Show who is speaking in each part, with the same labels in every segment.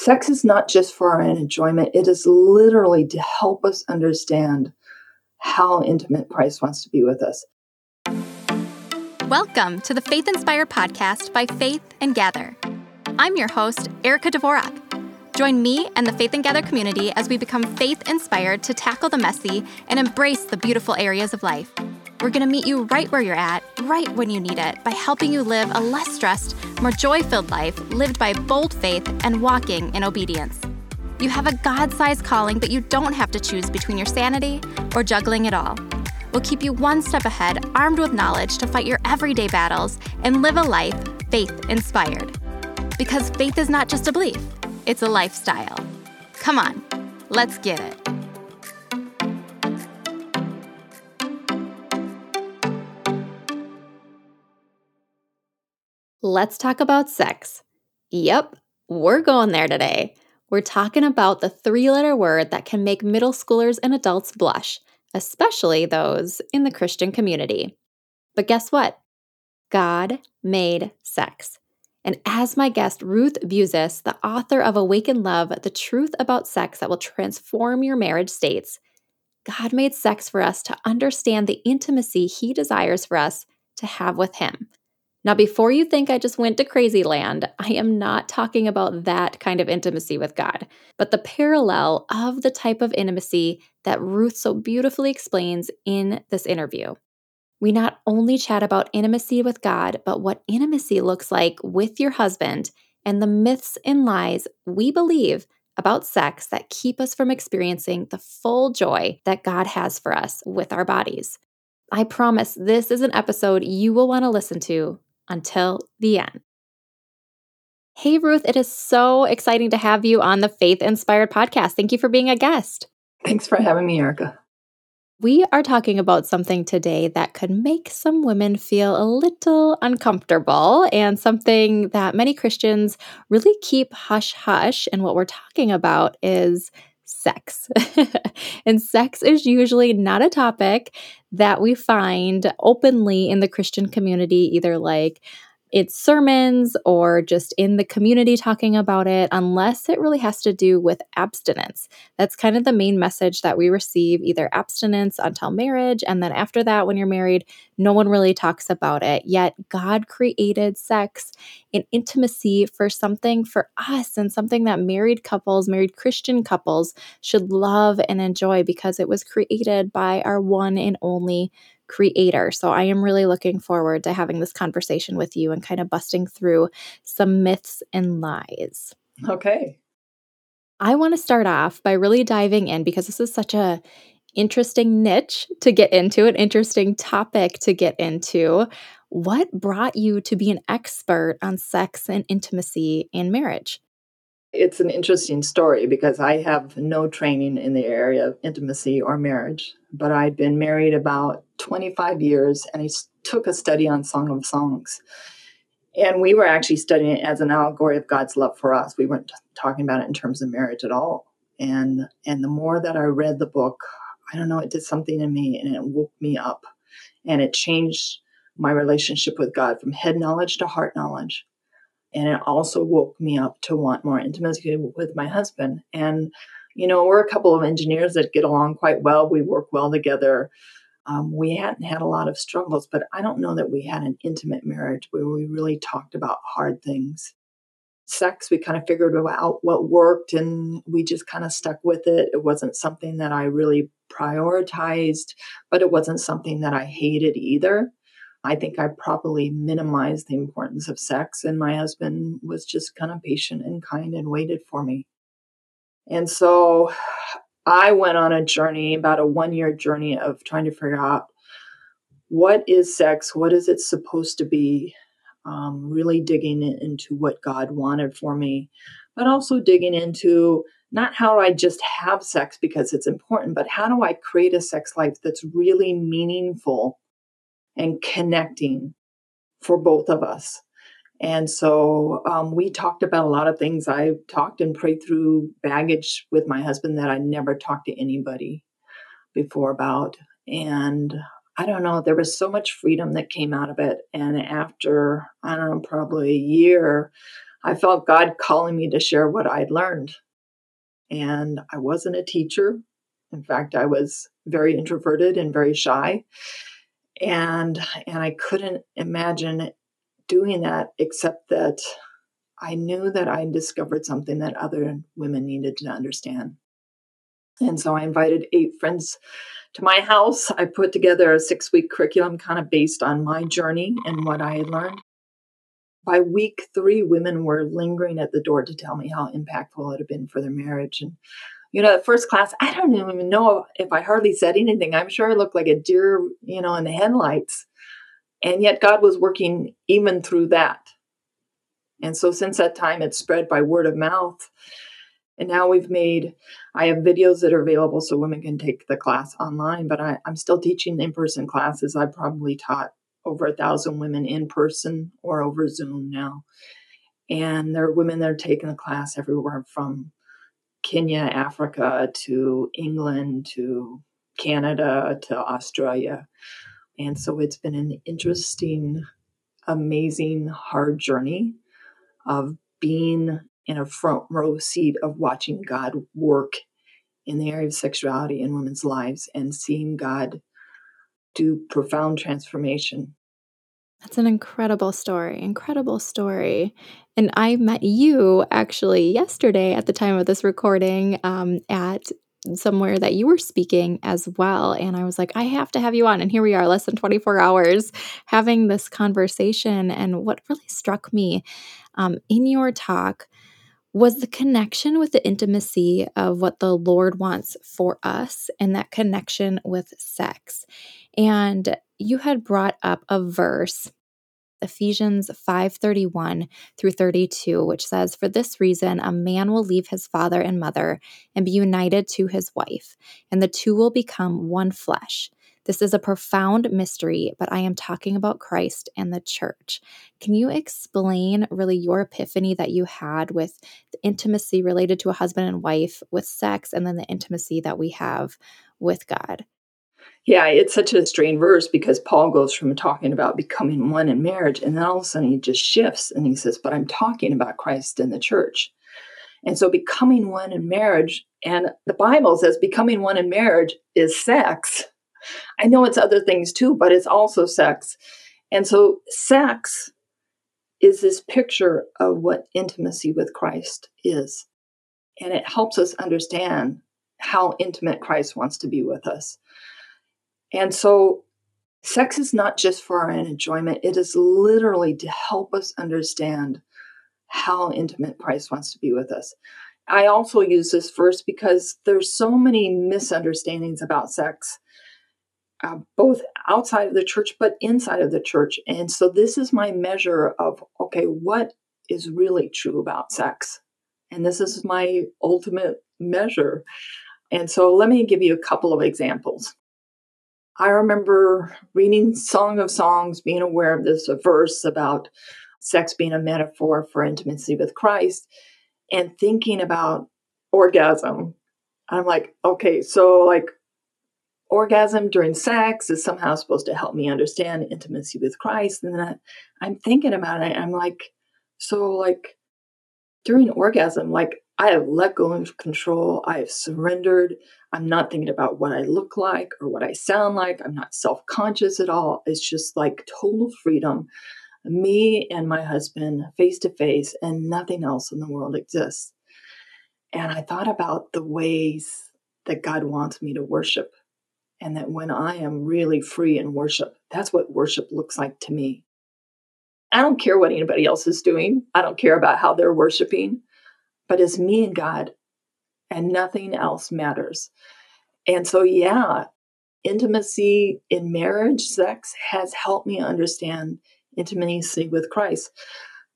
Speaker 1: Sex is not just for our enjoyment, it is literally to help us understand how intimate Christ wants to be with us.
Speaker 2: Welcome to the Faith Inspired podcast by Faith and Gather. I'm your host, Erica Dvorak. Join me and the Faith and Gather community as we become faith inspired to tackle the messy and embrace the beautiful areas of life. We're going to meet you right where you're at, right when you need it, by helping you live a less stressed, more joy filled life lived by bold faith and walking in obedience. You have a God sized calling, but you don't have to choose between your sanity or juggling it all. We'll keep you one step ahead, armed with knowledge to fight your everyday battles and live a life faith inspired. Because faith is not just a belief, it's a lifestyle. Come on, let's get it. Let's talk about sex. Yep, we're going there today. We're talking about the three letter word that can make middle schoolers and adults blush, especially those in the Christian community. But guess what? God made sex. And as my guest, Ruth Buezis, the author of Awaken Love The Truth About Sex That Will Transform Your Marriage, states God made sex for us to understand the intimacy He desires for us to have with Him. Now, before you think I just went to crazy land, I am not talking about that kind of intimacy with God, but the parallel of the type of intimacy that Ruth so beautifully explains in this interview. We not only chat about intimacy with God, but what intimacy looks like with your husband and the myths and lies we believe about sex that keep us from experiencing the full joy that God has for us with our bodies. I promise this is an episode you will want to listen to until the end. Hey, Ruth, it is so exciting to have you on the Faith Inspired podcast. Thank you for being a guest.
Speaker 1: Thanks for having me, Erica.
Speaker 2: We are talking about something today that could make some women feel a little uncomfortable and something that many Christians really keep hush hush. And what we're talking about is sex. and sex is usually not a topic that we find openly in the Christian community, either like it's sermons or just in the community talking about it, unless it really has to do with abstinence. That's kind of the main message that we receive either abstinence until marriage, and then after that, when you're married, no one really talks about it. Yet God created sex and intimacy for something for us and something that married couples, married Christian couples, should love and enjoy because it was created by our one and only creator. So I am really looking forward to having this conversation with you and kind of busting through some myths and lies.
Speaker 1: Okay.
Speaker 2: I want to start off by really diving in because this is such a interesting niche to get into, an interesting topic to get into. What brought you to be an expert on sex and intimacy in marriage?
Speaker 1: It's an interesting story because I have no training in the area of intimacy or marriage, but I'd been married about 25 years and I took a study on Song of Songs. And we were actually studying it as an allegory of God's love for us. We weren't talking about it in terms of marriage at all. And and the more that I read the book, I don't know, it did something in me and it woke me up. And it changed my relationship with God from head knowledge to heart knowledge. And it also woke me up to want more intimacy with my husband. And, you know, we're a couple of engineers that get along quite well. We work well together. Um, we hadn't had a lot of struggles, but I don't know that we had an intimate marriage where we really talked about hard things. Sex, we kind of figured out what worked and we just kind of stuck with it. It wasn't something that I really prioritized, but it wasn't something that I hated either. I think I probably minimized the importance of sex, and my husband was just kind of patient and kind and waited for me. And so I went on a journey, about a one year journey of trying to figure out what is sex? What is it supposed to be? Um, really digging into what God wanted for me, but also digging into not how I just have sex because it's important, but how do I create a sex life that's really meaningful and connecting for both of us. And so um, we talked about a lot of things. I talked and prayed through baggage with my husband that I never talked to anybody before about. And I don't know, there was so much freedom that came out of it. And after, I don't know, probably a year, I felt God calling me to share what I'd learned. And I wasn't a teacher. In fact, I was very introverted and very shy. And and I couldn't imagine doing that except that I knew that I discovered something that other women needed to understand. And so I invited eight friends to my house. I put together a six week curriculum kind of based on my journey and what I had learned. By week three, women were lingering at the door to tell me how impactful it had been for their marriage. And, you know, the first class, I don't even know if I hardly said anything. I'm sure I looked like a deer, you know, in the headlights. And yet God was working even through that. And so since that time, it's spread by word of mouth. And now we've made, I have videos that are available so women can take the class online, but I, am still teaching in person classes. I've probably taught over a thousand women in person or over Zoom now. And there are women that are taking the class everywhere from Kenya, Africa to England to Canada to Australia. And so it's been an interesting, amazing, hard journey of being in a front row seat of watching God work in the area of sexuality in women's lives and seeing God do profound transformation.
Speaker 2: That's an incredible story. Incredible story. And I met you actually yesterday at the time of this recording um, at somewhere that you were speaking as well. And I was like, I have to have you on. And here we are, less than 24 hours, having this conversation. And what really struck me um, in your talk was the connection with the intimacy of what the Lord wants for us and that connection with sex. And you had brought up a verse Ephesians 5:31 through 32 which says for this reason a man will leave his father and mother and be united to his wife and the two will become one flesh this is a profound mystery, but I am talking about Christ and the church. Can you explain really your epiphany that you had with the intimacy related to a husband and wife with sex, and then the intimacy that we have with God?
Speaker 1: Yeah, it's such a strange verse because Paul goes from talking about becoming one in marriage, and then all of a sudden he just shifts and he says, But I'm talking about Christ and the church. And so becoming one in marriage, and the Bible says becoming one in marriage is sex. I know it's other things too, but it's also sex. And so, sex is this picture of what intimacy with Christ is. And it helps us understand how intimate Christ wants to be with us. And so, sex is not just for our enjoyment, it is literally to help us understand how intimate Christ wants to be with us. I also use this verse because there's so many misunderstandings about sex uh, both outside of the church but inside of the church. And so this is my measure of okay, what is really true about sex? And this is my ultimate measure. And so let me give you a couple of examples. I remember reading Song of Songs, being aware of this verse about sex being a metaphor for intimacy with Christ, and thinking about orgasm. I'm like, okay, so like orgasm during sex is somehow supposed to help me understand intimacy with Christ. And then I, am thinking about it. I'm like, so like during orgasm, like I have let go of control. I have surrendered. I'm not thinking about what I look like or what I sound like. I'm not self conscious at all. It's just like total freedom. Me and my husband face to face, and nothing else in the world exists. And I thought about the ways that God wants me to worship and that when I am really free in worship, that's what worship looks like to me. I don't care what anybody else is doing, I don't care about how they're worshiping, but it's me and God, and nothing else matters. And so, yeah, intimacy in marriage, sex has helped me understand intimacy with Christ.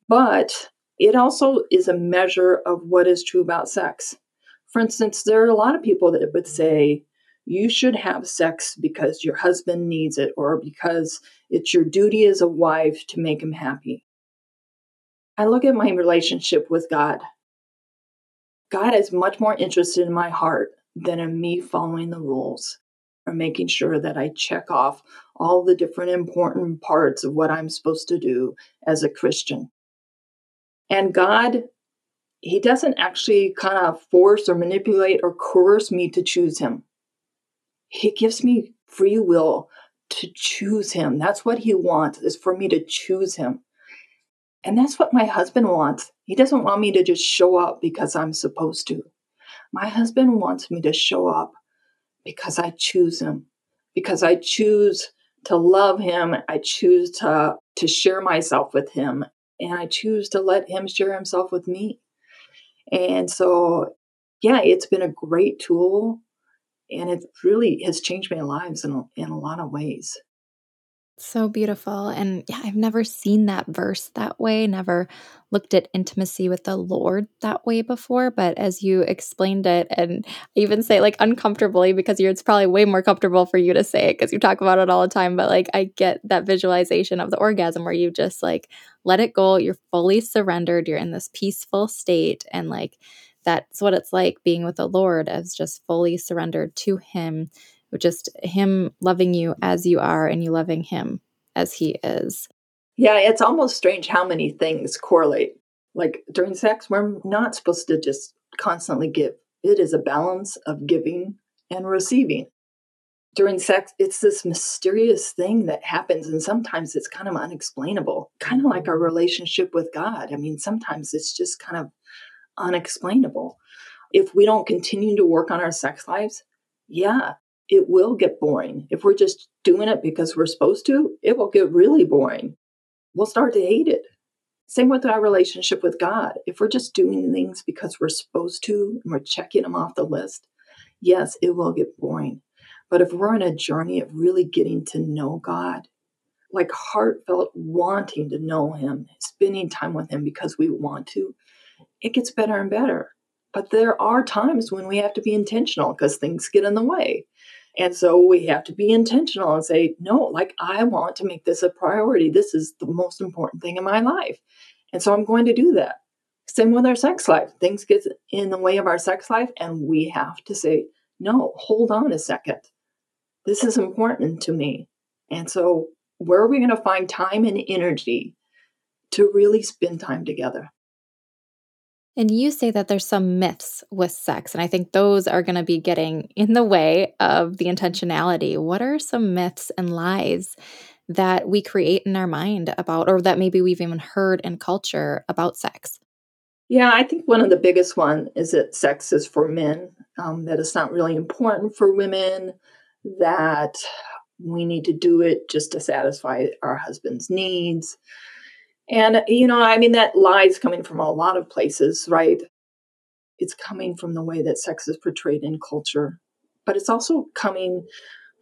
Speaker 1: But it also is a measure of what is true about sex. For instance, there are a lot of people that would say, you should have sex because your husband needs it or because it's your duty as a wife to make him happy. I look at my relationship with God. God is much more interested in my heart than in me following the rules or making sure that I check off all the different important parts of what I'm supposed to do as a Christian. And God, He doesn't actually kind of force or manipulate or coerce me to choose Him. He gives me free will to choose Him. That's what He wants, is for me to choose Him. And that's what my husband wants. He doesn't want me to just show up because I'm supposed to. My husband wants me to show up because I choose him, because I choose to love him. I choose to, to share myself with him, and I choose to let him share himself with me. And so, yeah, it's been a great tool, and it really has changed my lives in, in a lot of ways.
Speaker 2: So beautiful. And yeah, I've never seen that verse that way, never looked at intimacy with the Lord that way before. But as you explained it, and I even say like uncomfortably because it's probably way more comfortable for you to say it because you talk about it all the time. But like I get that visualization of the orgasm where you just like let it go, you're fully surrendered, you're in this peaceful state. And like that's what it's like being with the Lord as just fully surrendered to Him just him loving you as you are and you loving him as he is.
Speaker 1: Yeah, it's almost strange how many things correlate. Like during sex, we're not supposed to just constantly give. It is a balance of giving and receiving. During sex, it's this mysterious thing that happens, and sometimes it's kind of unexplainable, kind of like our relationship with God. I mean, sometimes it's just kind of unexplainable. If we don't continue to work on our sex lives, yeah, it will get boring. If we're just doing it because we're supposed to, it will get really boring. We'll start to hate it. Same with our relationship with God. If we're just doing things because we're supposed to and we're checking them off the list, yes, it will get boring. But if we're on a journey of really getting to know God, like heartfelt wanting to know Him, spending time with Him because we want to, it gets better and better. But there are times when we have to be intentional because things get in the way. And so we have to be intentional and say, no, like I want to make this a priority. This is the most important thing in my life. And so I'm going to do that. Same with our sex life. Things get in the way of our sex life, and we have to say, no, hold on a second. This is important to me. And so, where are we going to find time and energy to really spend time together?
Speaker 2: And you say that there's some myths with sex, and I think those are going to be getting in the way of the intentionality. What are some myths and lies that we create in our mind about, or that maybe we've even heard in culture about sex?
Speaker 1: Yeah, I think one of the biggest one is that sex is for men, um, that it's not really important for women, that we need to do it just to satisfy our husband's needs. And, you know, I mean, that lie is coming from a lot of places, right? It's coming from the way that sex is portrayed in culture, but it's also coming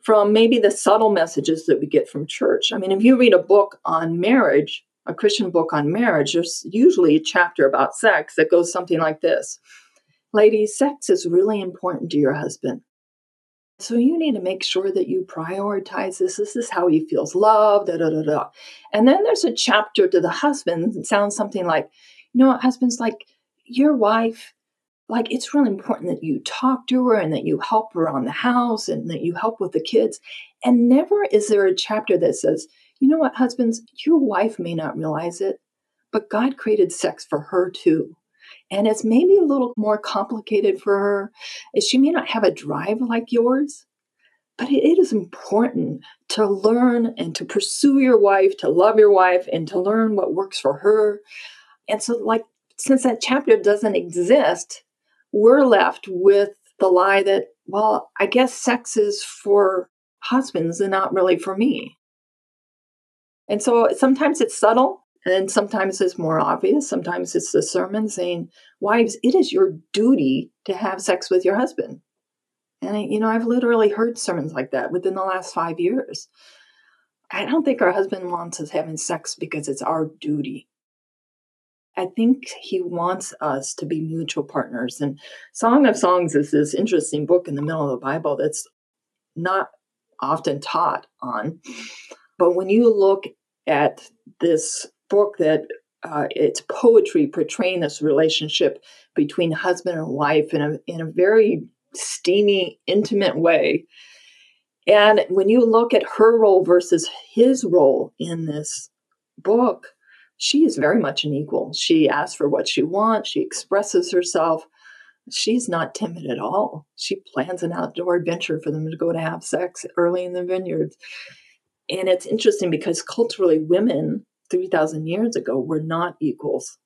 Speaker 1: from maybe the subtle messages that we get from church. I mean, if you read a book on marriage, a Christian book on marriage, there's usually a chapter about sex that goes something like this Ladies, sex is really important to your husband. So you need to make sure that you prioritize this. This is how he feels loved. Da, da, da, da. And then there's a chapter to the husband. It sounds something like, you know what, husband's like, your wife, like it's really important that you talk to her and that you help her on the house and that you help with the kids. And never is there a chapter that says, you know what, husbands, your wife may not realize it, but God created sex for her too and it's maybe a little more complicated for her. She may not have a drive like yours, but it is important to learn and to pursue your wife, to love your wife, and to learn what works for her. And so, like, since that chapter doesn't exist, we're left with the lie that, well, I guess sex is for husbands and not really for me. And so sometimes it's subtle, and sometimes it's more obvious. Sometimes it's the sermon saying, Wives, it is your duty to have sex with your husband. And, I, you know, I've literally heard sermons like that within the last five years. I don't think our husband wants us having sex because it's our duty. I think he wants us to be mutual partners. And Song of Songs is this interesting book in the middle of the Bible that's not often taught on. But when you look at this book that uh, it's poetry portraying this relationship between husband and wife in a in a very steamy, intimate way. And when you look at her role versus his role in this book, she is very much an equal. She asks for what she wants, she expresses herself. She's not timid at all. She plans an outdoor adventure for them to go to have sex early in the vineyards. And it's interesting because culturally, women 3,000 years ago were not equals.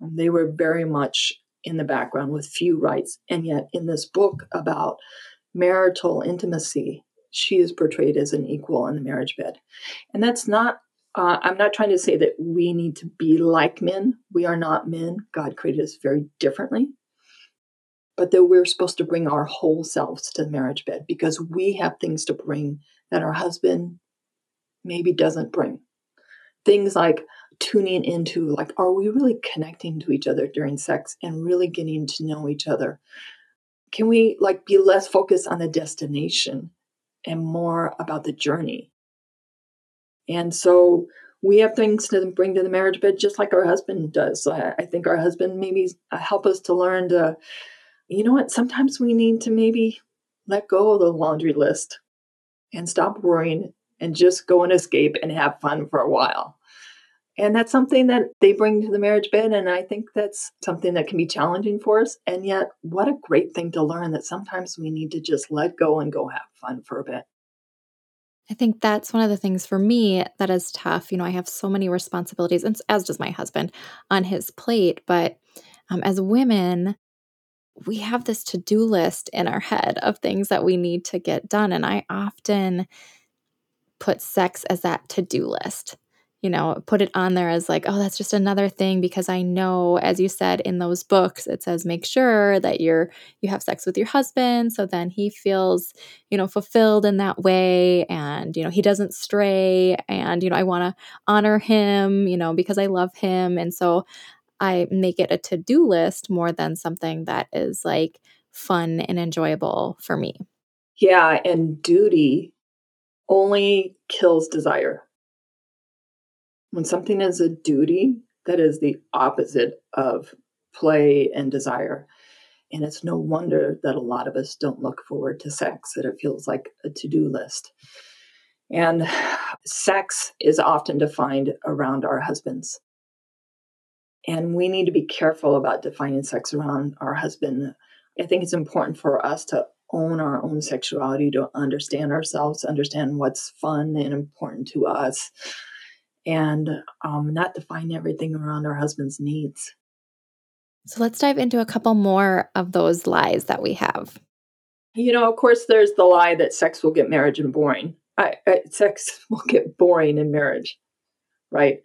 Speaker 1: They were very much in the background with few rights. And yet, in this book about marital intimacy, she is portrayed as an equal in the marriage bed. And that's not, uh, I'm not trying to say that we need to be like men. We are not men. God created us very differently. But that we're supposed to bring our whole selves to the marriage bed because we have things to bring that our husband maybe doesn't bring. Things like tuning into like are we really connecting to each other during sex and really getting to know each other? Can we like be less focused on the destination and more about the journey? And so we have things to bring to the marriage bed just like our husband does. So i think our husband maybe uh, help us to learn to you know what sometimes we need to maybe let go of the laundry list and stop worrying and just go and escape and have fun for a while and that's something that they bring to the marriage bed. And I think that's something that can be challenging for us. And yet, what a great thing to learn that sometimes we need to just let go and go have fun for a bit.
Speaker 2: I think that's one of the things for me that is tough. You know, I have so many responsibilities, and as does my husband on his plate. But um, as women, we have this to do list in our head of things that we need to get done. And I often put sex as that to do list you know, put it on there as like, oh, that's just another thing because I know, as you said in those books, it says make sure that you're you have sex with your husband so then he feels, you know, fulfilled in that way and you know, he doesn't stray and you know, I want to honor him, you know, because I love him and so I make it a to-do list more than something that is like fun and enjoyable for me.
Speaker 1: Yeah, and duty only kills desire when something is a duty, that is the opposite of play and desire. And it's no wonder that a lot of us don't look forward to sex, that it feels like a to do list. And sex is often defined around our husbands. And we need to be careful about defining sex around our husband. I think it's important for us to own our own sexuality, to understand ourselves, understand what's fun and important to us, and um, not define everything around our husband's needs.
Speaker 2: So let's dive into a couple more of those lies that we have.
Speaker 1: You know, of course, there's the lie that sex will get marriage and boring. I, I, sex will get boring in marriage, right?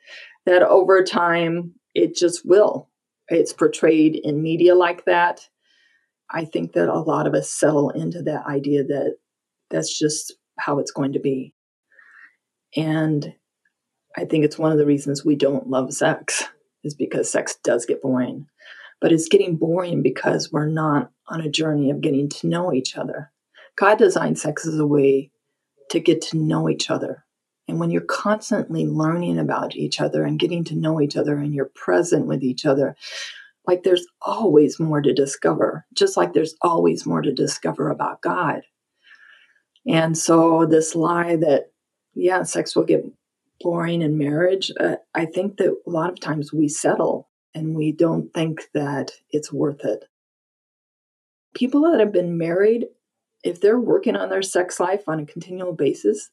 Speaker 1: That over time, it just will. It's portrayed in media like that. I think that a lot of us settle into that idea that that's just how it's going to be. And I think it's one of the reasons we don't love sex is because sex does get boring. But it's getting boring because we're not on a journey of getting to know each other. God designed sex as a way to get to know each other. And when you're constantly learning about each other and getting to know each other and you're present with each other, like there's always more to discover, just like there's always more to discover about God. And so, this lie that, yeah, sex will get boring in marriage, uh, I think that a lot of times we settle and we don't think that it's worth it. People that have been married, if they're working on their sex life on a continual basis,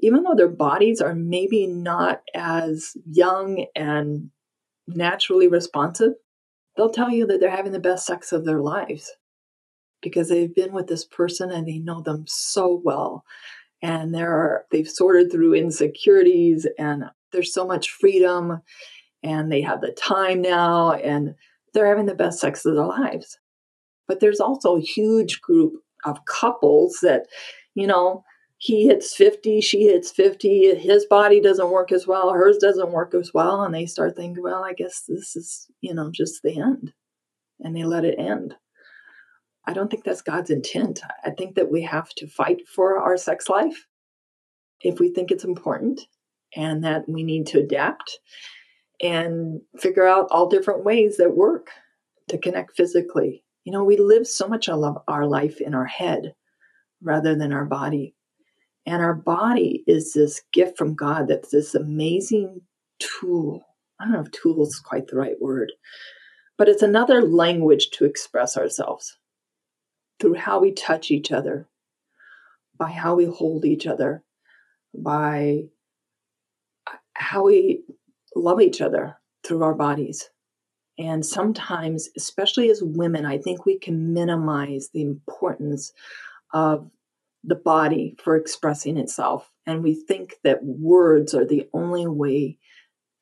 Speaker 1: even though their bodies are maybe not as young and naturally responsive, they'll tell you that they're having the best sex of their lives because they've been with this person and they know them so well. And there are they've sorted through insecurities and there's so much freedom and they have the time now and they're having the best sex of their lives. But there's also a huge group of couples that you know he hits 50 she hits 50 his body doesn't work as well hers doesn't work as well and they start thinking well i guess this is you know just the end and they let it end I don't think that's God's intent. I think that we have to fight for our sex life if we think it's important and that we need to adapt and figure out all different ways that work to connect physically. You know, we live so much of our life in our head rather than our body. And our body is this gift from God that's this amazing tool I don't know if tool is quite the right word, but it's another language to express ourselves through how we touch each other, by how we hold each other, by uh, how we love each other through our bodies. And sometimes, especially as women, I think we can minimize the importance of the body for expressing itself. And we think that words are the only way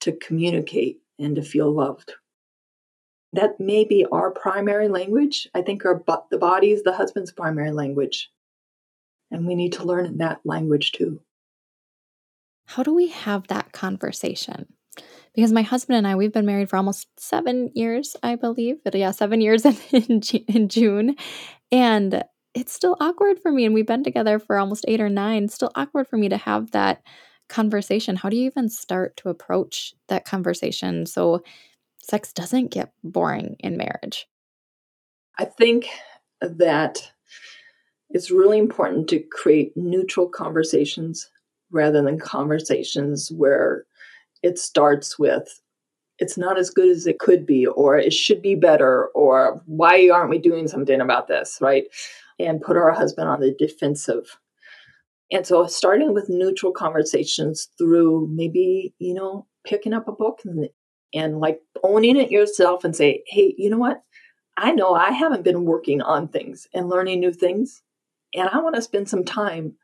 Speaker 1: to communicate and to feel loved. That may be our primary language. I think our the body is the husband's primary language. And we need to learn that language too.
Speaker 2: How do we have that conversation? Because my husband and I, we've been married for almost seven years, I believe. But yeah, seven years in, in June. And it's still awkward for me. And we've been together for almost eight or nine. Still awkward for me to have that conversation. How do you even start to approach that conversation so sex doesn't get boring in marriage?
Speaker 1: I think that it's really important to create neutral conversations rather than conversations where it starts with it's not as good as it could be or it should be better or why aren't we doing something about this right and put our husband on the defensive and so starting with neutral conversations through maybe you know picking up a book and, and like owning it yourself and say hey you know what i know i haven't been working on things and learning new things and i want to spend some time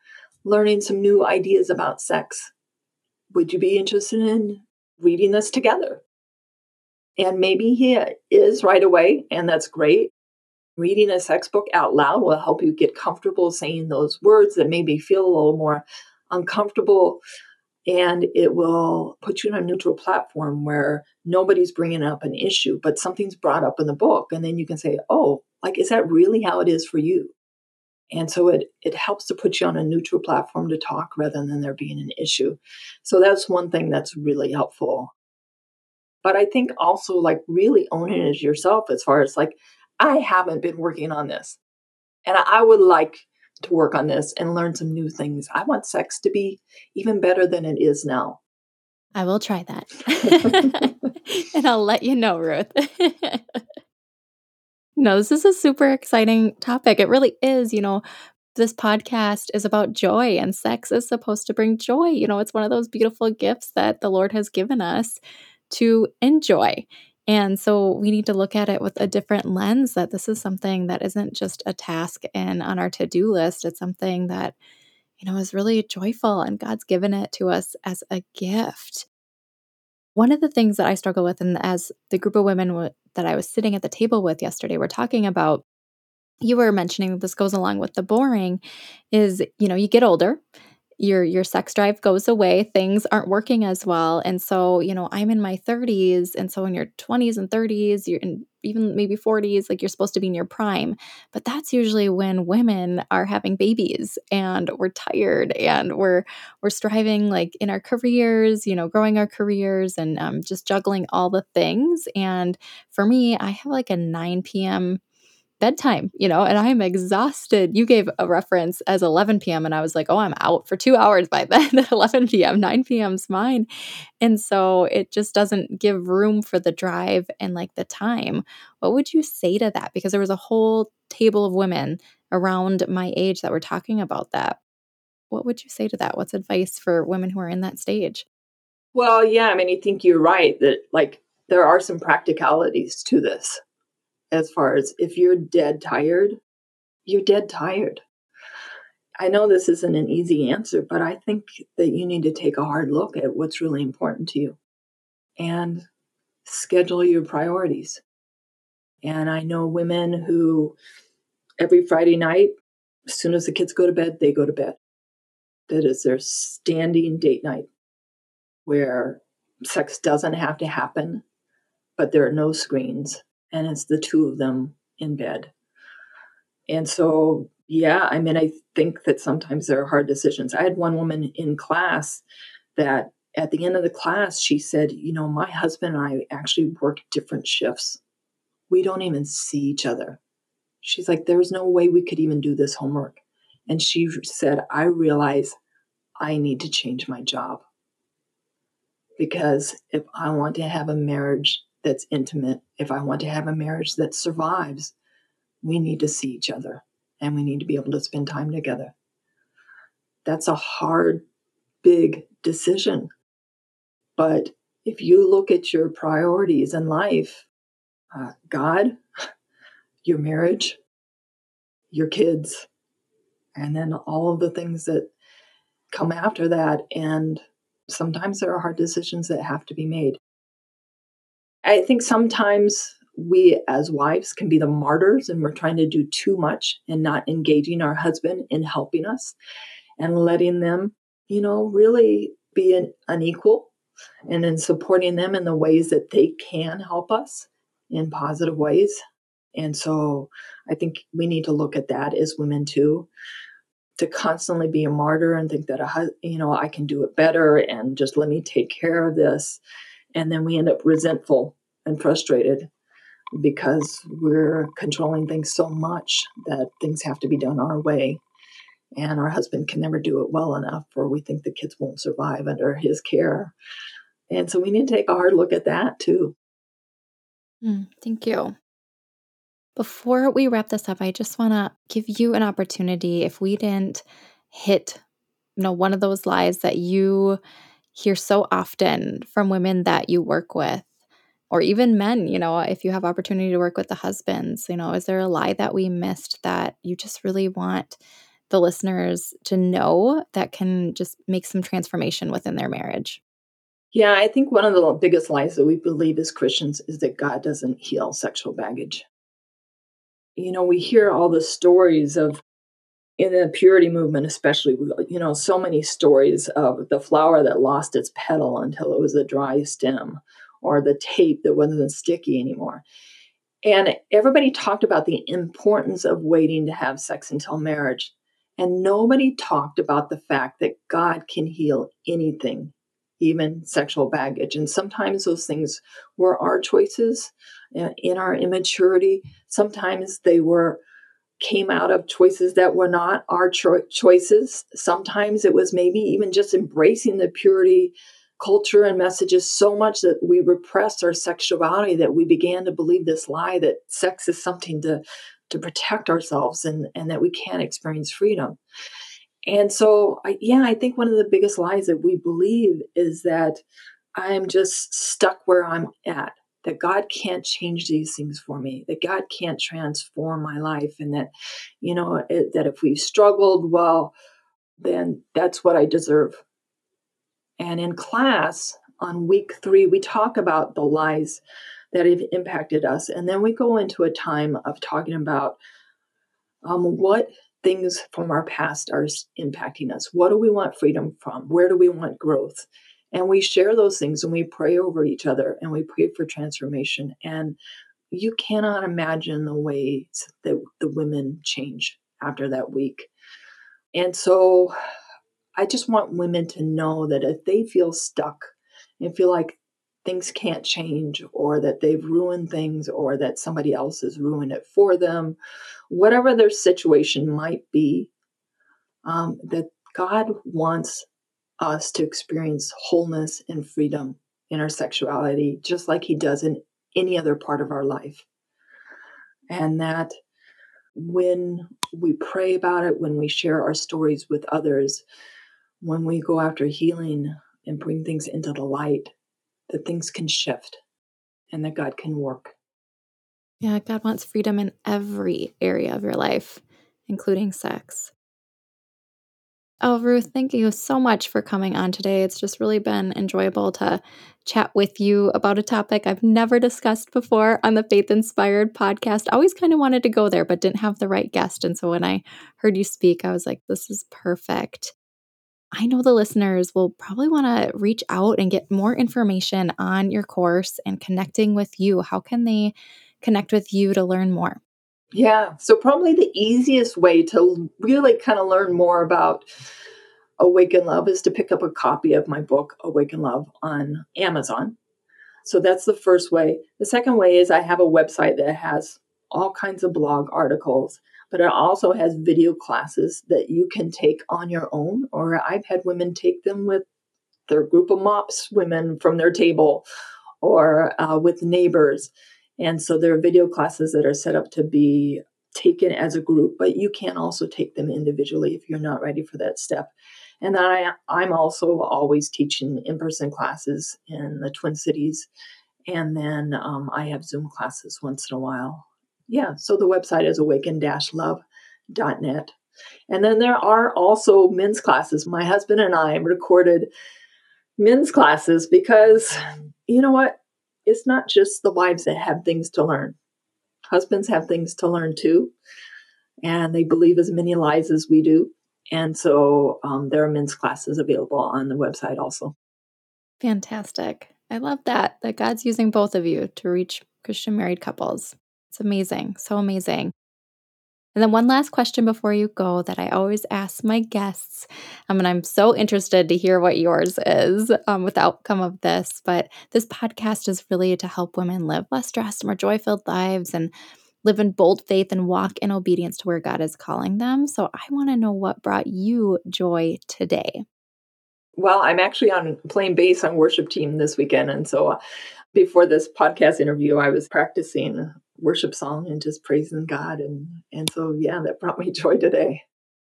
Speaker 1: learning some new ideas about sex. Would you be interested in reading this together? And maybe he is right away, and that's great. Reading a sex book out loud will help you get comfortable saying those words that maybe feel a little more uncomfortable. And it will put you on a neutral platform where nobody's bringing up an issue, but something's brought up in the book. And then you can say, oh, like, is that really how it is for you? And so it, it helps to put you on a neutral platform to talk rather than there being an issue. So that's one thing that's really helpful. But I think also like really owning it as yourself as far as like, I haven't been working on this. And I would like to work on this and learn some new things. I want sex to be even better than it is now.
Speaker 2: I will try that. and I'll let you know, Ruth. No, this is a super exciting topic. It really is. You know, this podcast is about joy, and sex is supposed to bring joy. You know, it's one of those beautiful gifts that the Lord has given us to enjoy. And so we need to look at it with a different lens that this is something that isn't just a task and on our to do list. It's something that, you know, is really joyful and God's given it to us as a gift. One of the things that I struggle with, and as the group of women w- that I was sitting at the table with yesterday were talking about, you were mentioning this goes along with the boring, is you know, you get older your your sex drive goes away things aren't working as well. And so you know i'm in my 30s and so in your 20s and 30s you're in even maybe 40s like you're supposed to be in your prime. But that's usually when women are having babies and we're tired and we're we're striving like in our careers you know growing our careers and um, just juggling all the things. And for me i have like a 9 p.m bedtime, you know, and I'm exhausted. You gave a reference as 11 p.m. and I was like, oh, I'm out for two hours by then at 11 p.m. 9 p.m.'s mine. And so it just doesn't give room for the drive and like the time. What would you say to that? Because there was a whole table of women around my age that were talking about that. What would you say to that? What's advice for women who are in that stage?
Speaker 1: Well, yeah, I mean, I think you're right that like there are some practicalities to this as far as if you're dead tired, you're dead tired. I know this isn't an easy answer, but I think that you need to take a hard look at what's really important to you and schedule your priorities. And I know women who every Friday night, as soon as the kids go to bed, they go to bed. That is their standing date night where sex doesn't have to happen, but there are no screens and it's the two of them in bed. And so, yeah, I mean, I think that sometimes there are hard decisions. I had one woman in class that at the end of the class, she said, You know, my husband and I actually work different shifts. We don't even see each other. She's like, There's no way we could even do this homework. And she said, I realize I need to change my job Because if I want to have a marriage that's intimate, if I want to have a marriage that survives, we need to see each other and we need to be able to spend time together. That's a hard, big decision. But if you look at your priorities in life, uh, God, your marriage, your kids, and then all of the things that come after that. And sometimes there are hard decisions that have to be made. I think sometimes we as wives can be the martyrs and we're trying to do too much and not engaging our husband in helping us and letting them, you know, really be an unequal and in supporting them in the ways that they can help us in positive ways. And so I think we need to look at that as women too to constantly be a martyr and think that a you know I can do it better and just let me take care of this and then we end up resentful and frustrated because we're controlling things so much that things have to be done our way. And our husband can never do it well enough or we think the kids won't survive under his care. And so we need to take a hard look at that too.
Speaker 2: Mm, thank you. Before we wrap this up, I just want to give you an opportunity. If we didn't hit you know one of those lies that you hear so often from women that you work with or even men, you know, if you have opportunity to work with the husbands, you know, is there a lie that we missed that you just really want the listeners to know that can just make some transformation within their marriage?
Speaker 1: Yeah, I think one of the biggest lies that we believe as Christians is that God doesn't heal sexual baggage you know, we hear all the stories of in the purity movement, especially, you know, so many stories of the flower that lost its petal until it was a dry stem, or the tape that wasn't sticky anymore. And everybody talked about the importance of waiting to have sex until marriage. And nobody talked about the fact that God can heal anything, even sexual baggage. And sometimes those things were our choices uh, in our immaturity. Sometimes they were came out of choices that were not our cho- choices. Sometimes it was maybe even just embracing the purity culture and messages so much that we repressed our sexuality that we began to believe this lie that sex is something to to protect ourselves and and that we can't experience freedom. And so, I, yeah, I think one of the biggest lies that we believe is that I'm just stuck where I'm at, that God can't change these things for me, that God can't transform my life, and that, you know, it, that if we've struggled, well, then that's what I deserve. And in class on week three, we talk about the lies that have impacted us. And then we go into a time of talking about um, what things from our past are impacting us. What do we want freedom from? Where do we want growth? And we share those things and we pray over each other and we pray for transformation. And you cannot imagine the ways that the women change after that week. And so I just want women to know that if they feel stuck and feel like things can't change or that they've ruined things or that somebody else has ruined it for them, whatever their situation might be, um, that God wants us to experience wholeness and freedom in our sexuality, just like He does in any other part of our life. And that when we pray about it, when we share our stories with others, when we go after healing and bring things into the light, that things can shift and that God can work.
Speaker 2: Yeah, God wants freedom in every area of your life, including sex. Oh, Ruth, thank you so much for coming on today. It's just really been enjoyable to chat with you about a topic I've never discussed before on the Faith Inspired podcast. Always kind of wanted to go there, but didn't have the right guest. And so when I heard you speak, I was like, this is perfect. I know the listeners will probably want to reach out and get more information on your course and connecting with you. How can they connect with you to learn more?
Speaker 1: Yeah. So, probably the easiest way to really kind of learn more about Awaken Love is to pick up a copy of my book, Awaken Love, on Amazon. So, that's the first way. The second way is I have a website that has all kinds of blog articles, but it also has video classes that you can take on your own, or I've had women take them with their group of mops women from their table or uh, with neighbors. And so there are video classes that are set up to be taken as a group, but you can also take them individually if you're not ready for that step. And then I, I'm also always teaching in person classes in the Twin Cities. And then um, I have Zoom classes once in a while. Yeah, so the website is awaken love.net. And then there are also men's classes. My husband and I recorded men's classes because, you know what? It's not just the wives that have things to learn, husbands have things to learn too. And they believe as many lies as we do. And so um, there are men's classes available on the website also.
Speaker 2: Fantastic. I love that, that God's using both of you to reach Christian married couples. It's amazing. So amazing. And then one last question before you go that I always ask my guests. Um, and I'm so interested to hear what yours is um, with the outcome of this. But this podcast is really to help women live less stressed, more joy filled lives and live in bold faith and walk in obedience to where God is calling them. So I want to know what brought you joy today.
Speaker 1: Well, I'm actually on playing bass on worship team this weekend. And so uh, before this podcast interview, I was practicing worship song and just praising God. And, and so, yeah, that brought me joy today.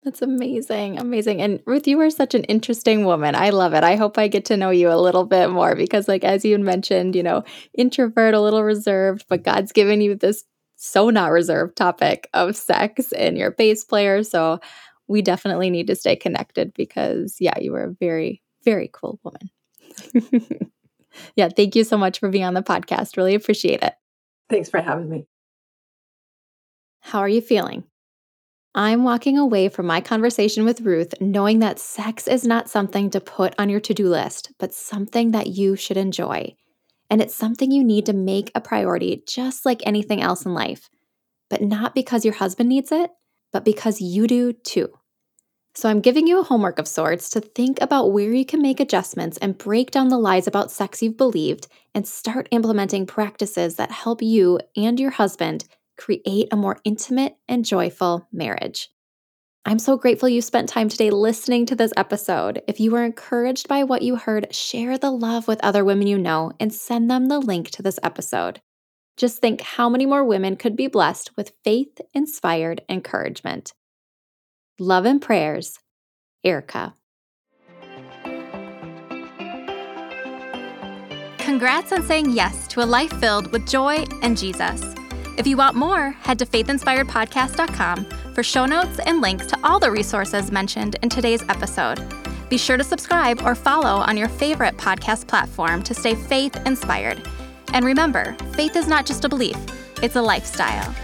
Speaker 2: That's amazing. Amazing. And Ruth, you are such an interesting woman. I love it. I hope I get to know you a little bit more because, like, as you mentioned, you know, introvert, a little reserved, but God's given you this so not reserved topic of sex and your bass player. So we definitely need to stay connected because, yeah, you are a very, very cool woman. yeah, thank you so much for being on the podcast. Really appreciate it.
Speaker 1: Thanks for having me.
Speaker 2: How are you feeling? I'm walking away from my conversation with Ruth knowing that sex is not something to put on your to do list, but something that you should enjoy. And it's something you need to make a priority, just like anything else in life. But not because your husband needs it, but because you do too. So I'm giving you a homework of sorts to think about where you can make adjustments and break down the lies about sex you've believed and start implementing practices that help you and your husband create a more intimate and joyful marriage. I'm so grateful you spent time today listening to this episode. If you were encouraged by what you heard, share the love with other women you know and send them the link to this episode. Just think how many more women could be blessed with faith inspired encouragement. Love and prayers, Erica. Congrats on saying yes to a life filled with joy and Jesus. If you want more, head to faithinspiredpodcast.com for show notes and links to all the resources mentioned in today's episode. Be sure to subscribe or follow on your favorite podcast platform to stay faith inspired. And remember, faith is not just a belief, it's a lifestyle.